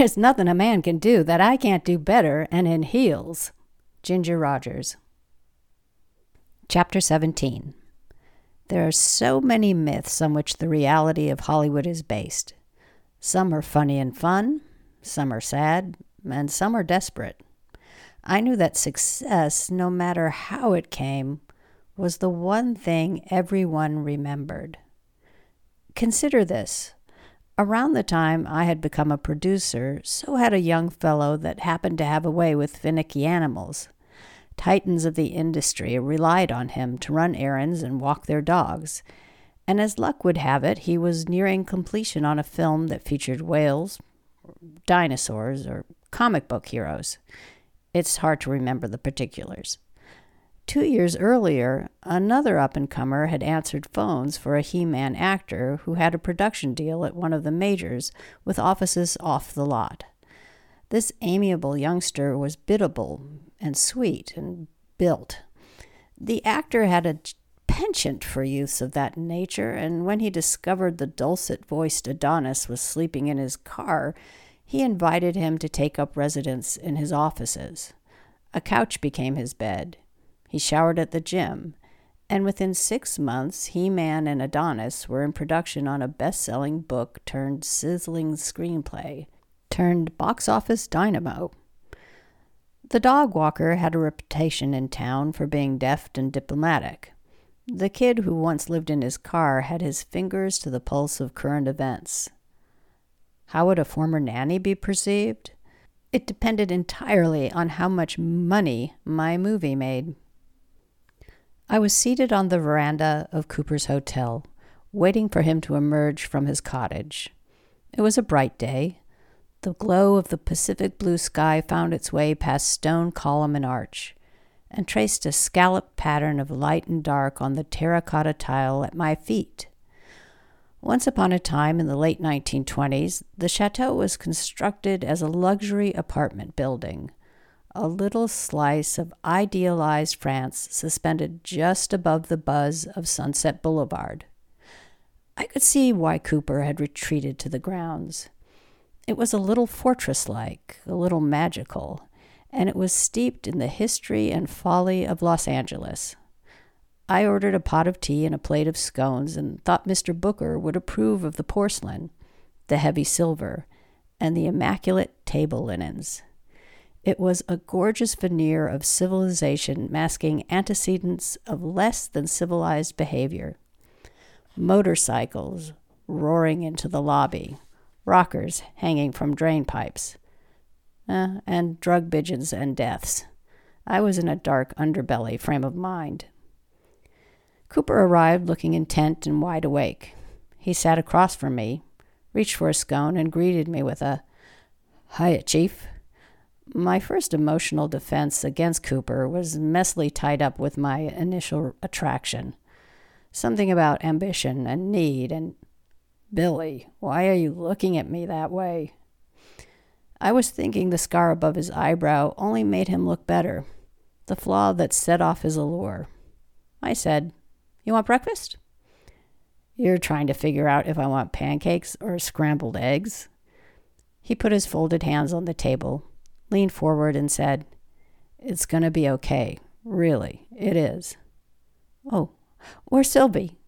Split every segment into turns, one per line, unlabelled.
There's nothing a man can do that I can't do better and in heels. Ginger Rogers. Chapter 17 There are so many myths on which the reality of Hollywood is based. Some are funny and fun, some are sad, and some are desperate. I knew that success, no matter how it came, was the one thing everyone remembered. Consider this. Around the time I had become a producer, so had a young fellow that happened to have a way with finicky animals. Titans of the industry relied on him to run errands and walk their dogs. And as luck would have it, he was nearing completion on a film that featured whales, dinosaurs, or comic book heroes. It's hard to remember the particulars. Two years earlier, another up and comer had answered phones for a He Man actor who had a production deal at one of the majors with offices off the lot. This amiable youngster was biddable and sweet and built. The actor had a penchant for youths of that nature, and when he discovered the dulcet voiced Adonis was sleeping in his car, he invited him to take up residence in his offices. A couch became his bed. He showered at the gym. And within six months, He Man and Adonis were in production on a best selling book turned sizzling screenplay, turned box office dynamo. The dog walker had a reputation in town for being deft and diplomatic. The kid who once lived in his car had his fingers to the pulse of current events. How would a former nanny be perceived? It depended entirely on how much money my movie made. I was seated on the veranda of Cooper's hotel, waiting for him to emerge from his cottage. It was a bright day. The glow of the Pacific blue sky found its way past stone column and arch, and traced a scalloped pattern of light and dark on the terracotta tile at my feet. Once upon a time in the late 1920s, the chateau was constructed as a luxury apartment building a little slice of idealized France suspended just above the buzz of Sunset Boulevard. I could see why Cooper had retreated to the grounds. It was a little fortress like, a little magical, and it was steeped in the history and folly of Los Angeles. I ordered a pot of tea and a plate of scones and thought Mr. Booker would approve of the porcelain, the heavy silver, and the immaculate table linens. It was a gorgeous veneer of civilization masking antecedents of less than civilized behavior. Motorcycles roaring into the lobby, rockers hanging from drain pipes, uh, and drug pigeons and deaths. I was in a dark underbelly frame of mind. Cooper arrived looking intent and wide awake. He sat across from me, reached for a scone, and greeted me with a, Hiya, Chief. My first emotional defense against Cooper was messily tied up with my initial attraction. Something about ambition and need and Billy, why are you looking at me that way? I was thinking the scar above his eyebrow only made him look better, the flaw that set off his allure. I said, You want breakfast? You're trying to figure out if I want pancakes or scrambled eggs. He put his folded hands on the table, leaned forward and said, It's going to be okay. Really, it is. Oh, where's Sylvie?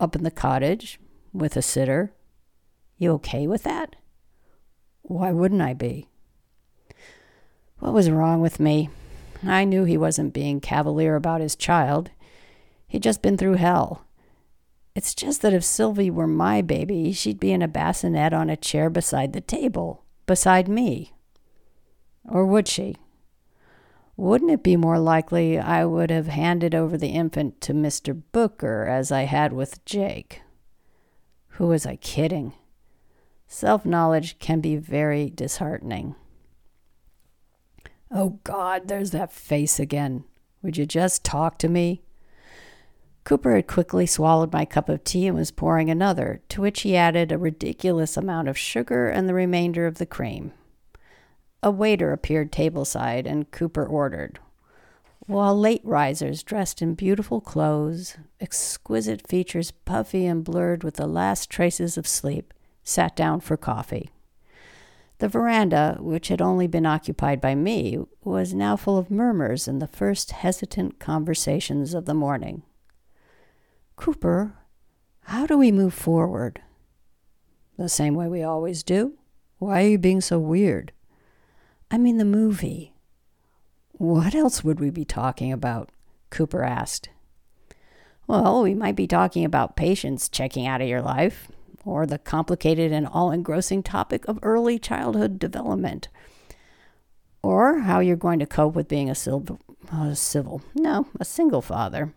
Up in the cottage with a sitter. You okay with that? Why wouldn't I be? What was wrong with me? I knew he wasn't being cavalier about his child. He'd just been through hell. It's just that if Sylvie were my baby, she'd be in a bassinet on a chair beside the table beside me. Or would she? Wouldn't it be more likely I would have handed over the infant to Mr. Booker as I had with Jake? Who was I kidding? Self knowledge can be very disheartening. Oh God, there's that face again. Would you just talk to me? Cooper had quickly swallowed my cup of tea and was pouring another, to which he added a ridiculous amount of sugar and the remainder of the cream. A waiter appeared tableside, and Cooper ordered, while late risers dressed in beautiful clothes, exquisite features puffy and blurred with the last traces of sleep, sat down for coffee. The veranda, which had only been occupied by me, was now full of murmurs and the first hesitant conversations of the morning. Cooper, how do we move forward? The same way we always do. Why are you being so weird? I mean, the movie. What else would we be talking about? Cooper asked. Well, we might be talking about Patience checking out of your life, or the complicated and all engrossing topic of early childhood development, or how you're going to cope with being a civil, uh, civil, no, a single father.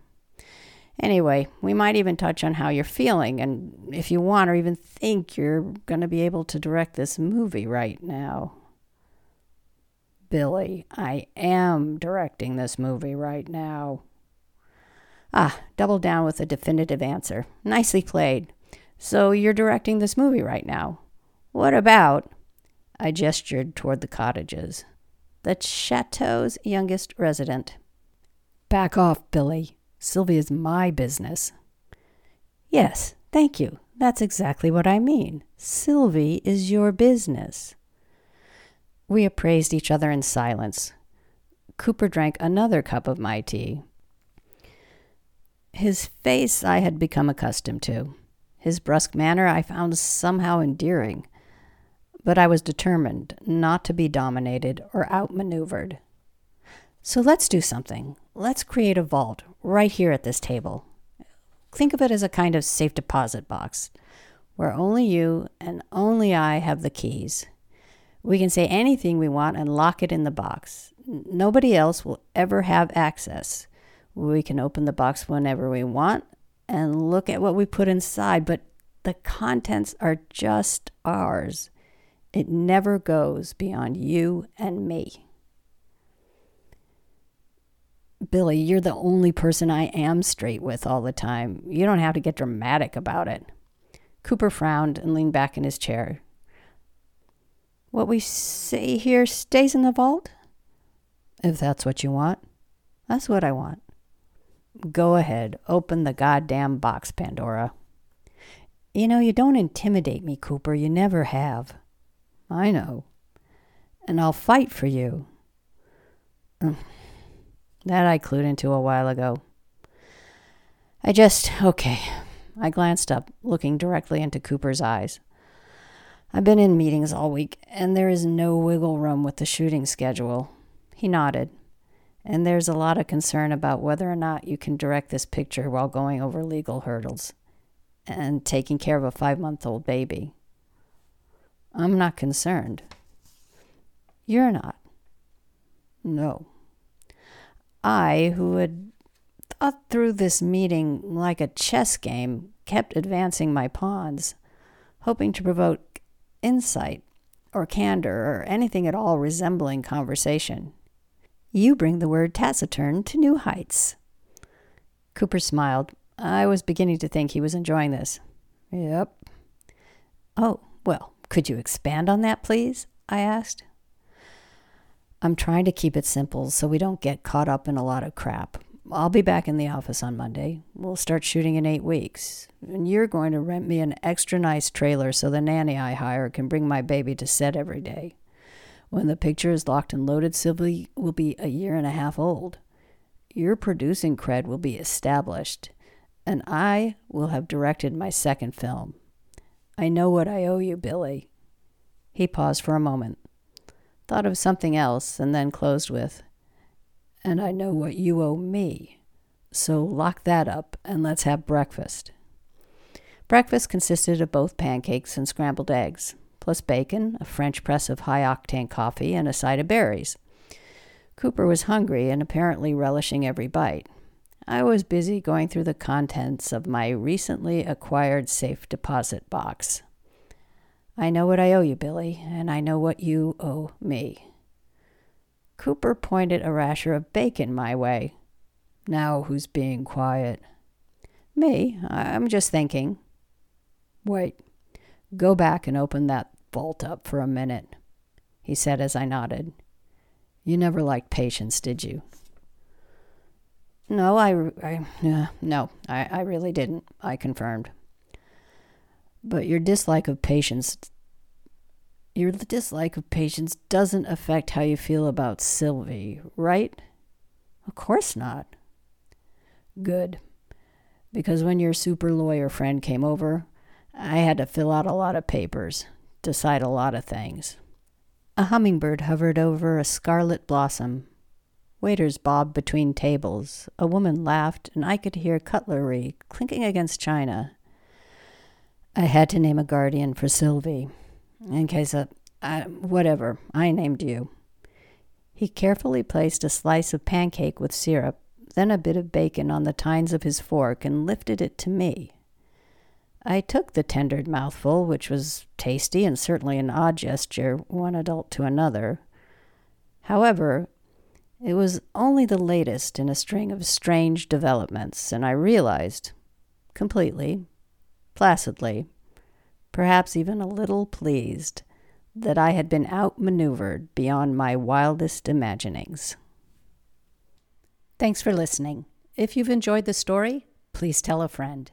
Anyway, we might even touch on how you're feeling, and if you want or even think you're going to be able to direct this movie right now. Billy, I am directing this movie right now. Ah, double down with a definitive answer. Nicely played. So you're directing this movie right now. What about? I gestured toward the cottages. The chateau's youngest resident. Back off, Billy. Sylvie's my business. Yes, thank you. That's exactly what I mean. Sylvie is your business. We appraised each other in silence. Cooper drank another cup of my tea. His face I had become accustomed to. His brusque manner I found somehow endearing, but I was determined not to be dominated or outmaneuvered. So let's do something. Let's create a vault right here at this table. Think of it as a kind of safe deposit box where only you and only I have the keys. We can say anything we want and lock it in the box. Nobody else will ever have access. We can open the box whenever we want and look at what we put inside, but the contents are just ours. It never goes beyond you and me. Billy, you're the only person I am straight with all the time. You don't have to get dramatic about it. Cooper frowned and leaned back in his chair. What we say here stays in the vault? If that's what you want. That's what I want. Go ahead, open the goddamn box, Pandora. You know, you don't intimidate me, Cooper. You never have. I know. And I'll fight for you. That I clued into a while ago. I just, okay. I glanced up, looking directly into Cooper's eyes. I've been in meetings all week, and there is no wiggle room with the shooting schedule. He nodded and there's a lot of concern about whether or not you can direct this picture while going over legal hurdles and taking care of a five month old baby. I'm not concerned. You're not. No. I, who had thought through this meeting like a chess game, kept advancing my pawns, hoping to provoke insight or candor or anything at all resembling conversation. You bring the word taciturn to new heights. Cooper smiled. I was beginning to think he was enjoying this. Yep. Oh, well, could you expand on that, please? I asked. I'm trying to keep it simple so we don't get caught up in a lot of crap. I'll be back in the office on Monday. We'll start shooting in eight weeks. And you're going to rent me an extra nice trailer so the nanny I hire can bring my baby to set every day. When the picture is locked and loaded, Sylvie will be a year and a half old. Your producing cred will be established, and I will have directed my second film. I know what I owe you, Billy. He paused for a moment, thought of something else, and then closed with, And I know what you owe me. So lock that up and let's have breakfast. Breakfast consisted of both pancakes and scrambled eggs plus bacon, a French press of high octane coffee, and a side of berries. Cooper was hungry and apparently relishing every bite. I was busy going through the contents of my recently acquired safe deposit box. I know what I owe you, Billy, and I know what you owe me. Cooper pointed a rasher of bacon my way. Now who's being quiet? Me. I'm just thinking. Wait. Go back and open that vault up for a minute, he said as I nodded. You never liked patience, did you? No, I, I uh, no, I, I really didn't, I confirmed. But your dislike of patience Your dislike of patience doesn't affect how you feel about Sylvie, right? Of course not. Good. Because when your super lawyer friend came over, I had to fill out a lot of papers, decide a lot of things. A hummingbird hovered over a scarlet blossom. Waiters bobbed between tables. A woman laughed, and I could hear cutlery clinking against china. I had to name a guardian for Sylvie. In case of. Whatever, I named you. He carefully placed a slice of pancake with syrup, then a bit of bacon on the tines of his fork, and lifted it to me. I took the tendered mouthful, which was tasty and certainly an odd gesture, one adult to another. However, it was only the latest in a string of strange developments, and I realized, completely, placidly, perhaps even a little pleased, that I had been outmaneuvered beyond my wildest imaginings. Thanks for listening. If you've enjoyed the story, please tell a friend.